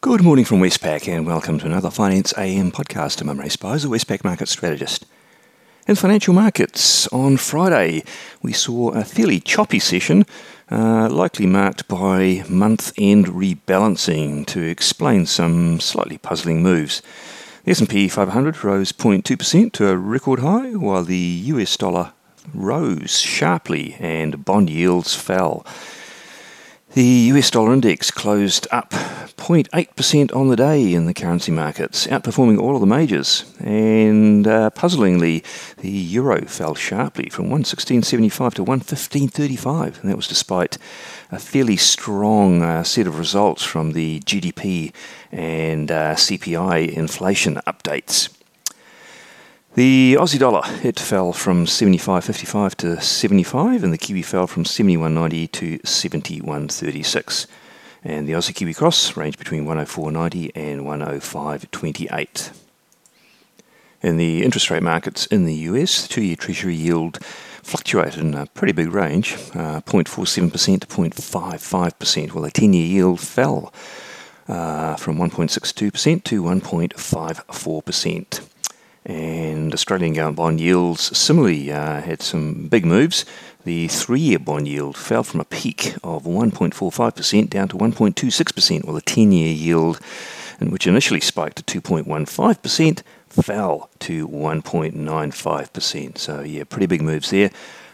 Good morning from Westpac and welcome to another Finance AM podcast. I'm Imre Speizer, a Westpac market strategist. In financial markets, on Friday, we saw a fairly choppy session, uh, likely marked by month end rebalancing to explain some slightly puzzling moves. The S&P 500 rose 0.2% to a record high, while the US dollar rose sharply and bond yields fell. The US dollar index closed up 0.8% on the day in the currency markets, outperforming all of the majors. And uh, puzzlingly, the euro fell sharply from 116.75 to 115.35. And that was despite a fairly strong uh, set of results from the GDP and uh, CPI inflation updates. The Aussie dollar, it fell from 75.55 to 75, and the Kiwi fell from 71.90 to 71.36. And the Aussie Kiwi cross ranged between 104.90 and 105.28. In the interest rate markets in the US, the two year Treasury yield fluctuated in a pretty big range, uh, 0.47% to 0.55%, while the 10 year yield fell uh, from 1.62% to 1.54% and Australian government bond yields similarly uh, had some big moves. The three year bond yield fell from a peak of 1.45% down to 1.26%, while the 10 year yield, which initially spiked to 2.15%, fell to 1.95%. So, yeah, pretty big moves there.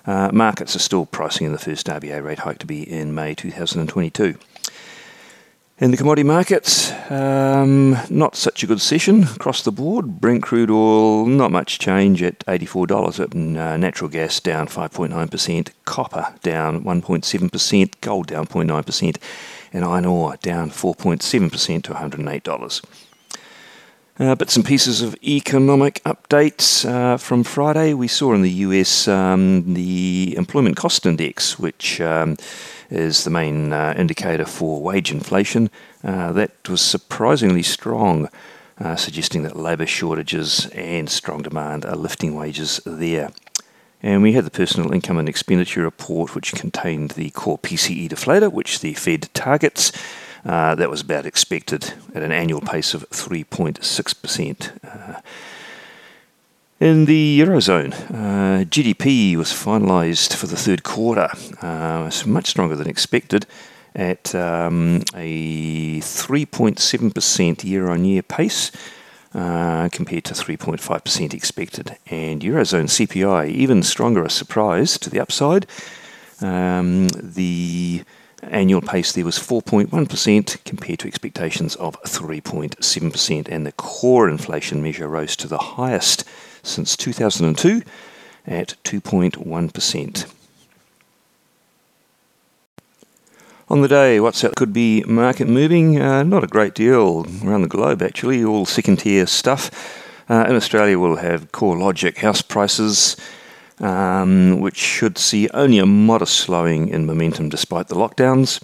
Uh, markets are still pricing in the first RBA rate hike to be in May 2022. In the commodity markets, um, not such a good session across the board. Brent crude oil, not much change at $84. uh, natural gas down 5.9%, copper down 1.7%, gold down 0.9%, and iron ore down 4.7% to $108. Uh, bits and pieces of economic updates uh, from Friday. We saw in the US um, the employment cost index, which um, is the main uh, indicator for wage inflation. Uh, that was surprisingly strong, uh, suggesting that labour shortages and strong demand are lifting wages there. And we had the personal income and expenditure report, which contained the core PCE deflator, which the Fed targets. Uh, that was about expected at an annual pace of 3.6%. Uh, in the Eurozone, uh, GDP was finalised for the third quarter. Uh, it's much stronger than expected at um, a 3.7% year on year pace. Uh, compared to 3.5% expected. And Eurozone CPI, even stronger a surprise to the upside. Um, the annual pace there was 4.1% compared to expectations of 3.7%, and the core inflation measure rose to the highest since 2002 at 2.1%. On the day, what's that could be market moving? Uh, not a great deal around the globe, actually, all second tier stuff. Uh, in Australia, we'll have CoreLogic house prices, um, which should see only a modest slowing in momentum despite the lockdowns.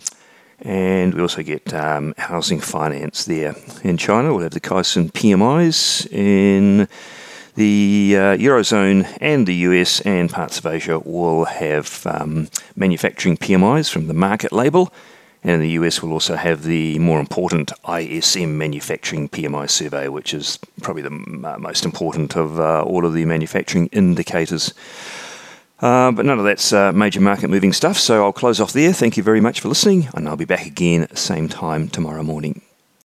And we also get um, housing finance there. In China, we'll have the Caixin PMIs. In the uh, Eurozone and the US and parts of Asia will have um, manufacturing PMIs from the Markit label. And the US, we'll also have the more important ISM manufacturing PMI survey, which is probably the uh, most important of uh, all of the manufacturing indicators. Uh, but none of that's uh, major market moving stuff, so I'll close off there. Thank you very much for listening, and I'll be back again at the same time tomorrow morning.